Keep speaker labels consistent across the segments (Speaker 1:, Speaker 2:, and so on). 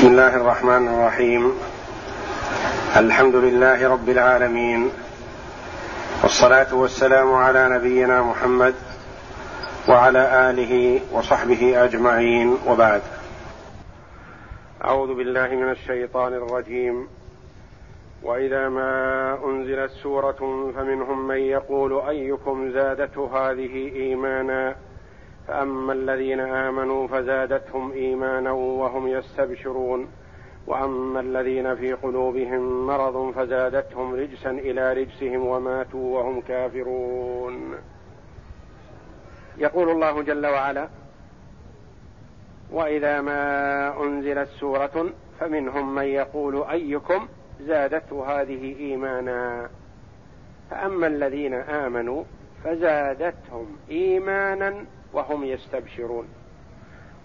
Speaker 1: بسم الله الرحمن الرحيم. الحمد لله رب العالمين. والصلاة والسلام على نبينا محمد وعلى آله وصحبه أجمعين. وبعد. أعوذ بالله من الشيطان الرجيم. وإذا ما أنزلت سورة فمنهم من يقول أيكم زادته هذه إيمانا؟ فأما الذين آمنوا فزادتهم إيمانا وهم يستبشرون. وأما الذين في قلوبهم مرض فزادتهم رجسا إلى رجسهم وماتوا وهم كافرون. يقول الله جل وعلا وإذا ما أنزلت سورة فمنهم من يقول أيكم زادته هذه إيمانا؟ فأما الذين آمنوا فزادتهم إيمانا وهم يستبشرون.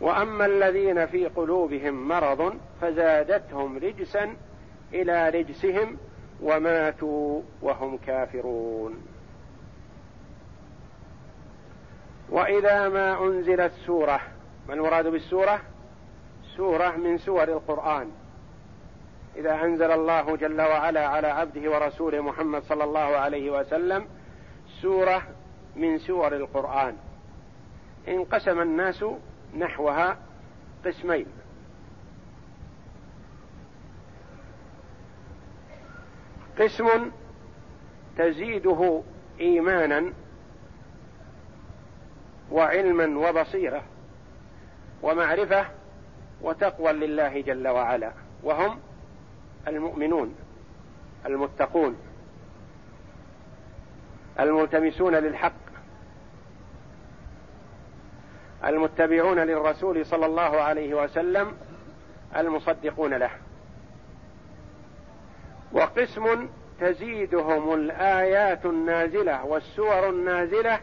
Speaker 1: وأما الذين في قلوبهم مرض فزادتهم رجسا إلى رجسهم وماتوا وهم كافرون. وإذا ما أنزلت سورة ما المراد بالسورة؟ سورة من سور القرآن. إذا أنزل الله جل وعلا على عبده ورسوله محمد صلى الله عليه وسلم سورة من سور القرآن. انقسم الناس نحوها قسمين. قسم تزيده إيمانا وعلما وبصيرة ومعرفة وتقوى لله جل وعلا وهم المؤمنون المتقون الملتمسون للحق المتبعون للرسول صلى الله عليه وسلم المصدقون له. وقسم تزيدهم الآيات النازلة والسور النازلة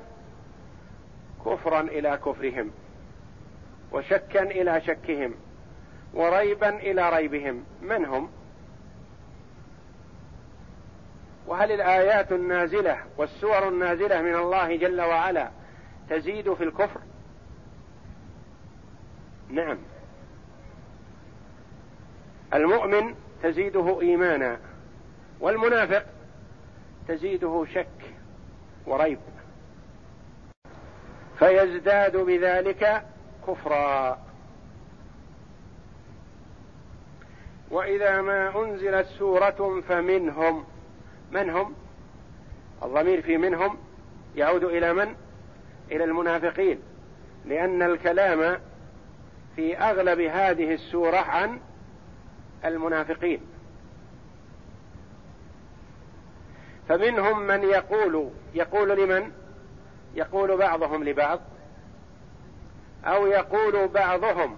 Speaker 1: كفرا إلى كفرهم وشكا إلى شكهم وريبا إلى ريبهم. من هم؟ وهل الآيات النازلة والسور النازلة من الله جل وعلا تزيد في الكفر؟ نعم. المؤمن تزيده إيمانا والمنافق تزيده شك وريب. فيزداد بذلك كفرا. وإذا ما أنزلت سورة فمنهم من هم الضمير في منهم يعود إلى من؟ إلى المنافقين. لأن الكلام في أغلب هذه السورة عن المنافقين. فمنهم من يقول يقول لمن؟ يقول بعضهم لبعض أو يقول بعضهم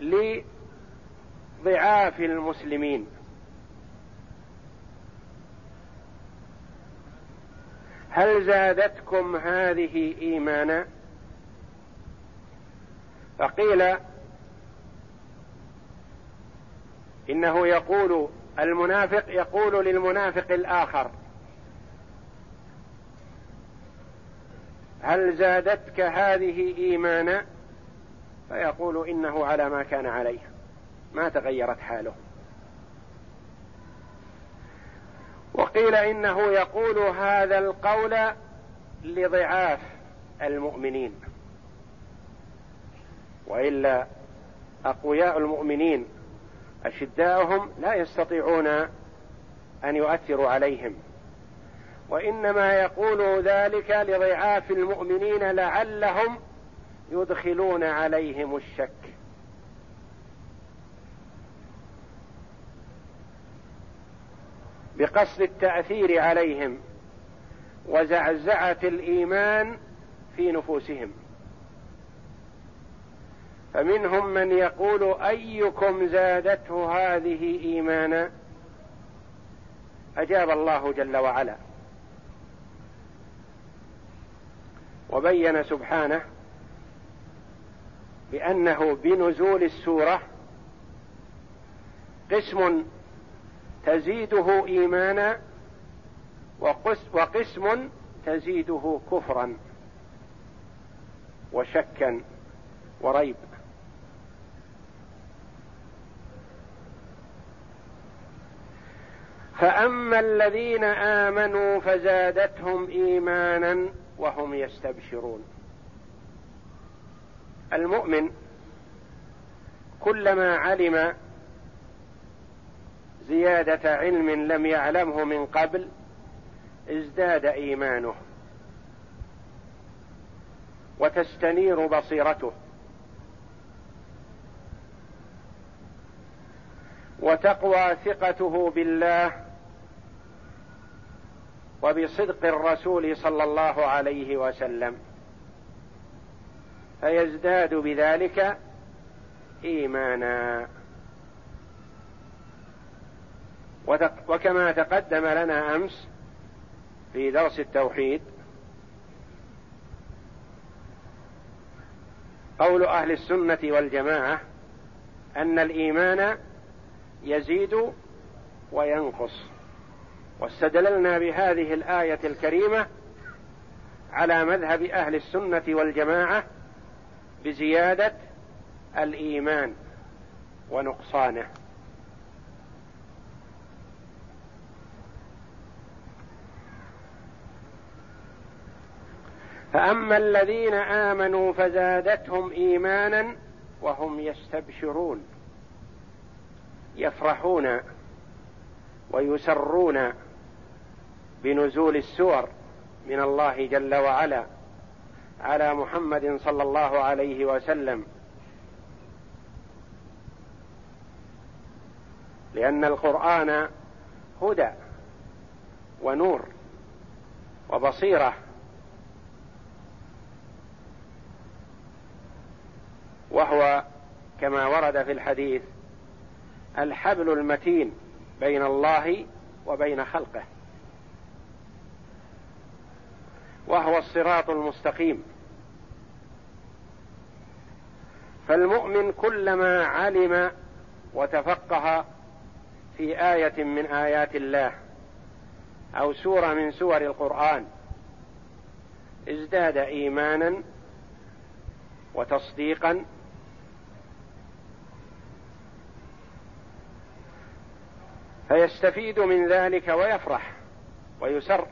Speaker 1: لضعاف المسلمين. هل زادتكم هذه إيمانا؟ فقيل إنه يقول المنافق يقول للمنافق الآخر هل زادتك هذه إيمانا؟ فيقول إنه على ما كان عليه ما تغيرت حاله. وقيل إنه يقول هذا القول لضعاف المؤمنين. وإلا أقوياء المؤمنين أشداؤهم لا يستطيعون أن يؤثروا عليهم. وإنما يقول ذلك لضعاف المؤمنين لعلهم يدخلون عليهم الشك. بقصد التأثير عليهم وزعزعة الإيمان في نفوسهم. فمنهم من يقول أيكم زادته هذه إيمانا؟ أجاب الله جل وعلا. وبين سبحانه بأنه بنزول السورة قسم تزيده إيمانا وقسم تزيده كفرا وشكا وريب. فأما الذين آمنوا فزادتهم إيمانا وهم يستبشرون. المؤمن كلما علم زيادة علم لم يعلمه من قبل ازداد إيمانه وتستنير بصيرته وتقوى ثقته بالله وبصدق الرسول صلى الله عليه وسلم. فيزداد بذلك إيمانا. وكما تقدم لنا أمس في درس التوحيد قول أهل السنة والجماعة أن الإيمان يزيد وينقص. واستدللنا بهذه الآية الكريمة على مذهب أهل السنة والجماعة بزيادة الإيمان ونقصانه. فأما الذين آمنوا فزادتهم إيمانا وهم يستبشرون يفرحون ويسرون بنزول السور من الله جل وعلا على محمد صلى الله عليه وسلم. لأن القرآن هدى ونور وبصيرة. وهو كما ورد في الحديث الحبل المتين بين الله وبين خلقه. وهو الصراط المستقيم. فالمؤمن كلما علم وتفقه في آية من آيات الله أو سورة من سور القرآن ازداد إيمانا وتصديقا فيستفيد من ذلك ويفرح ويسر.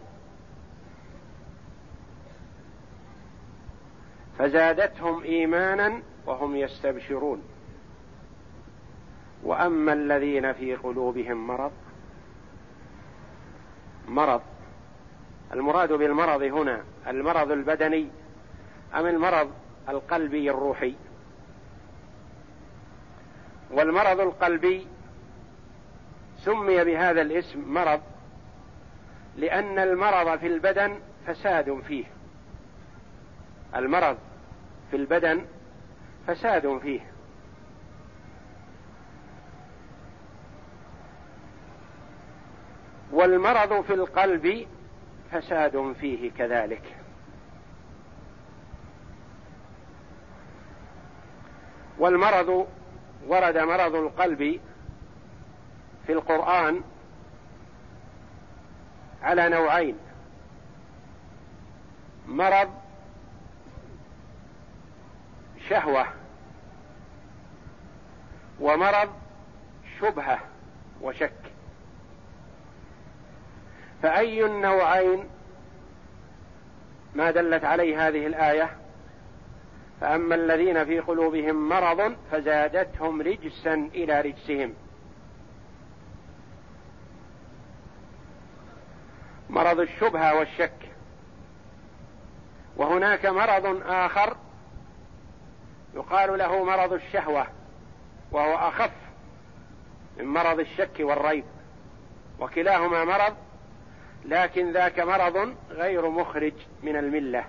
Speaker 1: فزادتهم إيمانا وهم يستبشرون. وأما الذين في قلوبهم مرض مرض المراد بالمرض هنا المرض البدني أم المرض القلبي الروحي؟ والمرض القلبي سمي بهذا الاسم مرض لأن المرض في البدن فساد فيه. المرض في البدن فساد فيه. والمرض في القلب فساد فيه كذلك. والمرض ورد مرض القلب في القرآن على نوعين مرض شهوة ومرض شبهة وشك. فأي النوعين ما دلت عليه هذه الآية؟ فأما الذين في قلوبهم مرض فزادتهم رجسا إلى رجسهم. مرض الشبهة والشك. وهناك مرض آخر يقال له مرض الشهوة وهو أخف من مرض الشك والريب. وكلاهما مرض لكن ذاك مرض غير مخرج من الملة.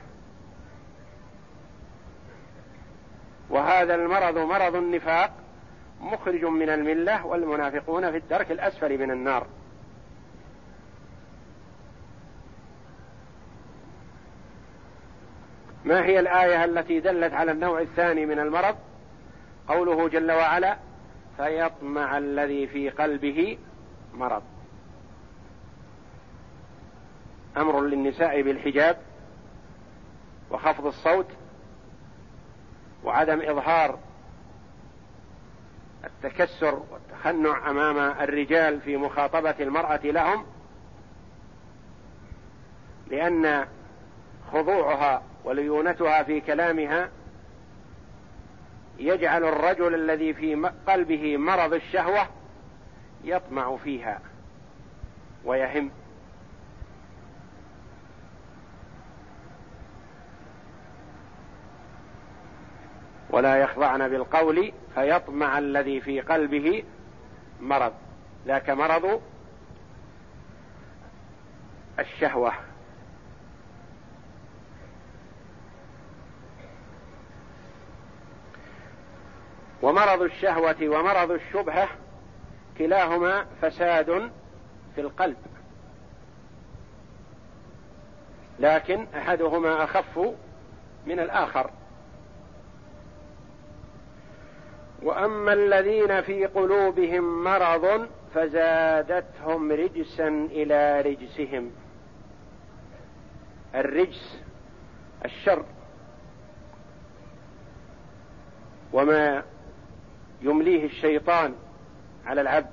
Speaker 1: وهذا المرض مرض النفاق مخرج من الملة والمنافقون في الدرك الأسفل من النار. ما هي الآية التي دلت على النوع الثاني من المرض؟ قوله جل وعلا فيطمع الذي في قلبه مرض. أمر للنساء بالحجاب وخفض الصوت وعدم إظهار التكسر والتخنع أمام الرجال في مخاطبة المرأة لهم لأن خضوعها وليونتها في كلامها يجعل الرجل الذي في قلبه مرض الشهوة يطمع فيها ويهم. ولا يخضعن بالقول فيطمع الذي في قلبه مرض. ذاك مرض الشهوة. ومرض الشهوة ومرض الشبهة كلاهما فساد في القلب. لكن أحدهما أخف من الآخر. وأما الذين في قلوبهم مرض فزادتهم رجسا إلى رجسهم. الرجس الشر. وما يمليه الشيطان على العبد.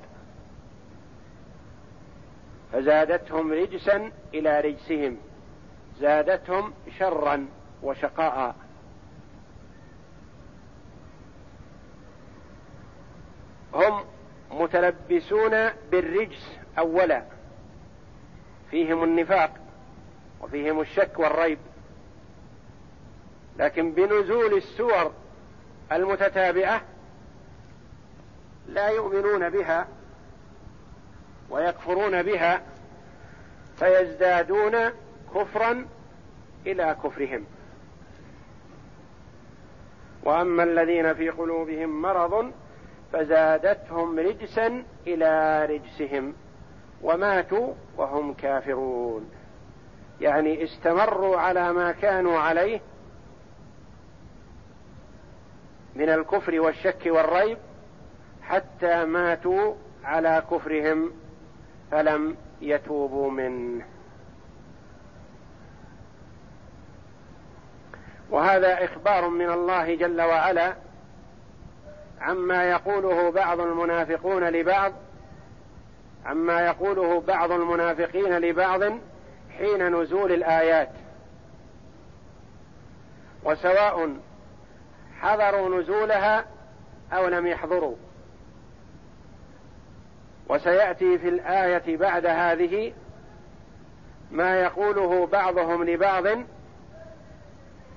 Speaker 1: فزادتهم رجسا إلى رجسهم. زادتهم شرا وشقاء. هم متلبسون بالرجس اولا. فيهم النفاق وفيهم الشك والريب. لكن بنزول السور المتتابعة لا يؤمنون بها ويكفرون بها فيزدادون كفرا إلى كفرهم. وأما الذين في قلوبهم مرض فزادتهم رجسا إلى رجسهم وماتوا وهم كافرون. يعني استمروا على ما كانوا عليه من الكفر والشك والريب حتى ماتوا على كفرهم فلم يتوبوا منه. وهذا إخبار من الله جل وعلا عما يقوله بعض المنافقون لبعض عما يقوله بعض المنافقين لبعض حين نزول الآيات. وسواء حضروا نزولها أو لم يحضروا. وسيأتي في الآية بعد هذه ما يقوله بعضهم لبعض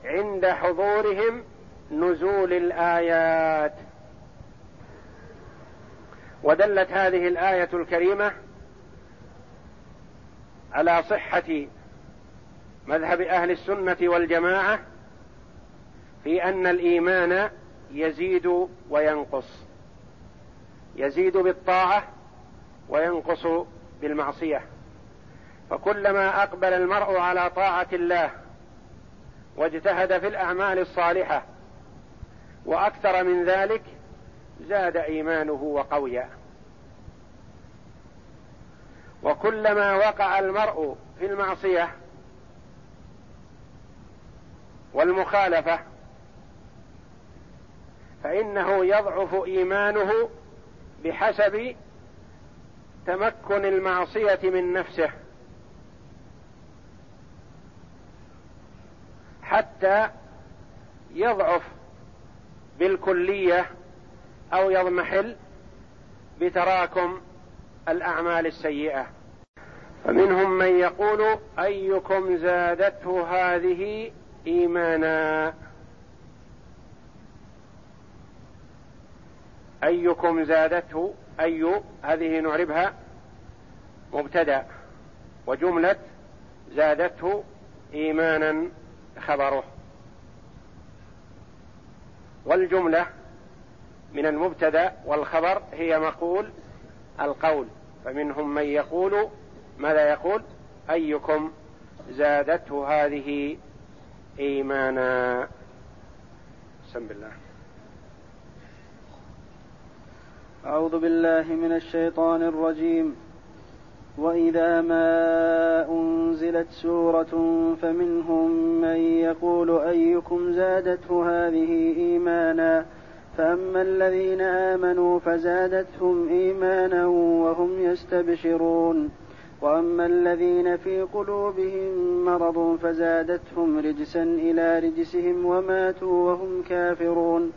Speaker 1: عند حضورهم نزول الآيات. ودلت هذه الآية الكريمة على صحة مذهب أهل السنة والجماعة في أن الإيمان يزيد وينقص يزيد بالطاعة وينقص بالمعصية. فكلما أقبل المرء على طاعة الله واجتهد في الأعمال الصالحة وأكثر من ذلك زاد إيمانه وقويا. وكلما وقع المرء في المعصية والمخالفة فإنه يضعف إيمانه بحسب تمكن المعصية من نفسه. حتى يضعف بالكلية أو يضمحل بتراكم الأعمال السيئة. فمنهم من يقول أيكم زادته هذه إيمانا؟ أيكم زادته أي هذه نعربها مبتدا وجملة زادته إيمانا خبره والجملة من المبتدا والخبر هي مقول القول فمنهم من يقول ماذا يقول؟ أيكم زادته هذه إيمانا. بسم الله.
Speaker 2: أعوذ بالله من الشيطان الرجيم. وإذا ما أنزلت سورة فمنهم من يقول أيكم زادته هذه إيمانا؟ فأما الذين آمنوا فزادتهم إيمانا وهم يستبشرون. وأما الذين في قلوبهم مرض فزادتهم رجسا إلى رجسهم وماتوا وهم كافرون.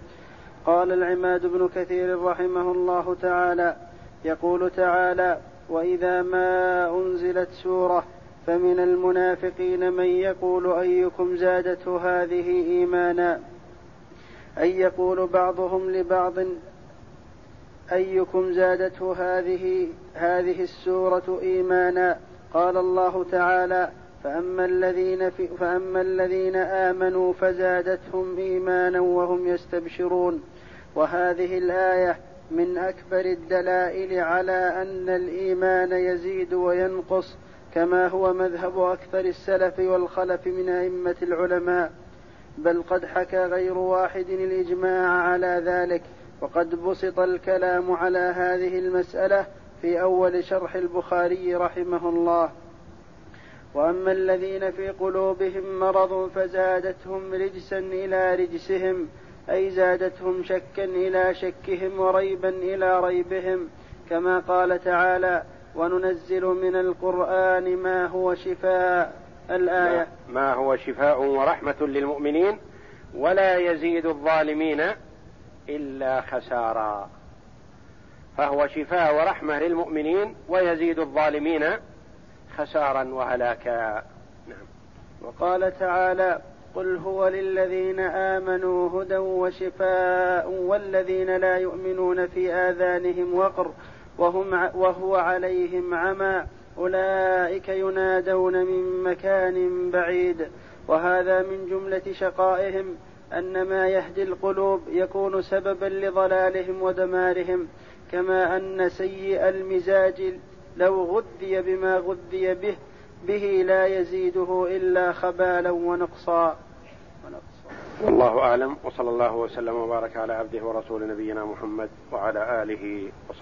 Speaker 2: قال العماد بن كثير رحمه الله تعالى يقول تعالى وإذا ما أنزلت سورة فمن المنافقين من يقول أيكم زادته هذه إيمانا؟ أي يقول بعضهم لبعض أيكم زادته هذه هذه السورة إيمانا؟ قال الله تعالى فأما الذين في فأما الذين آمنوا فزادتهم إيمانا وهم يستبشرون. وهذه الآية من أكبر الدلائل على أن الإيمان يزيد وينقص كما هو مذهب أكثر السلف والخلف من أئمة العلماء. بل قد حكى غير واحد الإجماع على ذلك وقد بسط الكلام على هذه المسألة في أول شرح البخاري رحمه الله. وأما الذين في قلوبهم مرض فزادتهم رجسا إلى رجسهم أي زادتهم شكا إلى شكهم وريبا إلى ريبهم كما قال تعالى وننزل من القرآن ما هو شفاء. الآية
Speaker 1: ما هو شفاء ورحمة للمؤمنين ولا يزيد الظالمين إلا خسارا. فهو شفاء ورحمة للمؤمنين ويزيد الظالمين خسارا وهلاكا.
Speaker 2: نعم. وقال تعالى قل هو للذين آمنوا هدى وشفاء والذين لا يؤمنون في آذانهم وقر وهم وهو عليهم عمى أولئك ينادون من مكان بعيد وهذا من جملة شقائهم أن ما يهدي القلوب يكون سببا لضلالهم ودمارهم كما أن سيء المزاج لو غذي بما غذي به به لا يزيده إلا خبالا ونقصا.
Speaker 1: والله أعلم وصلى الله وسلم وبارك على عبده ورسول نبينا محمد وعلى آله وصحبه.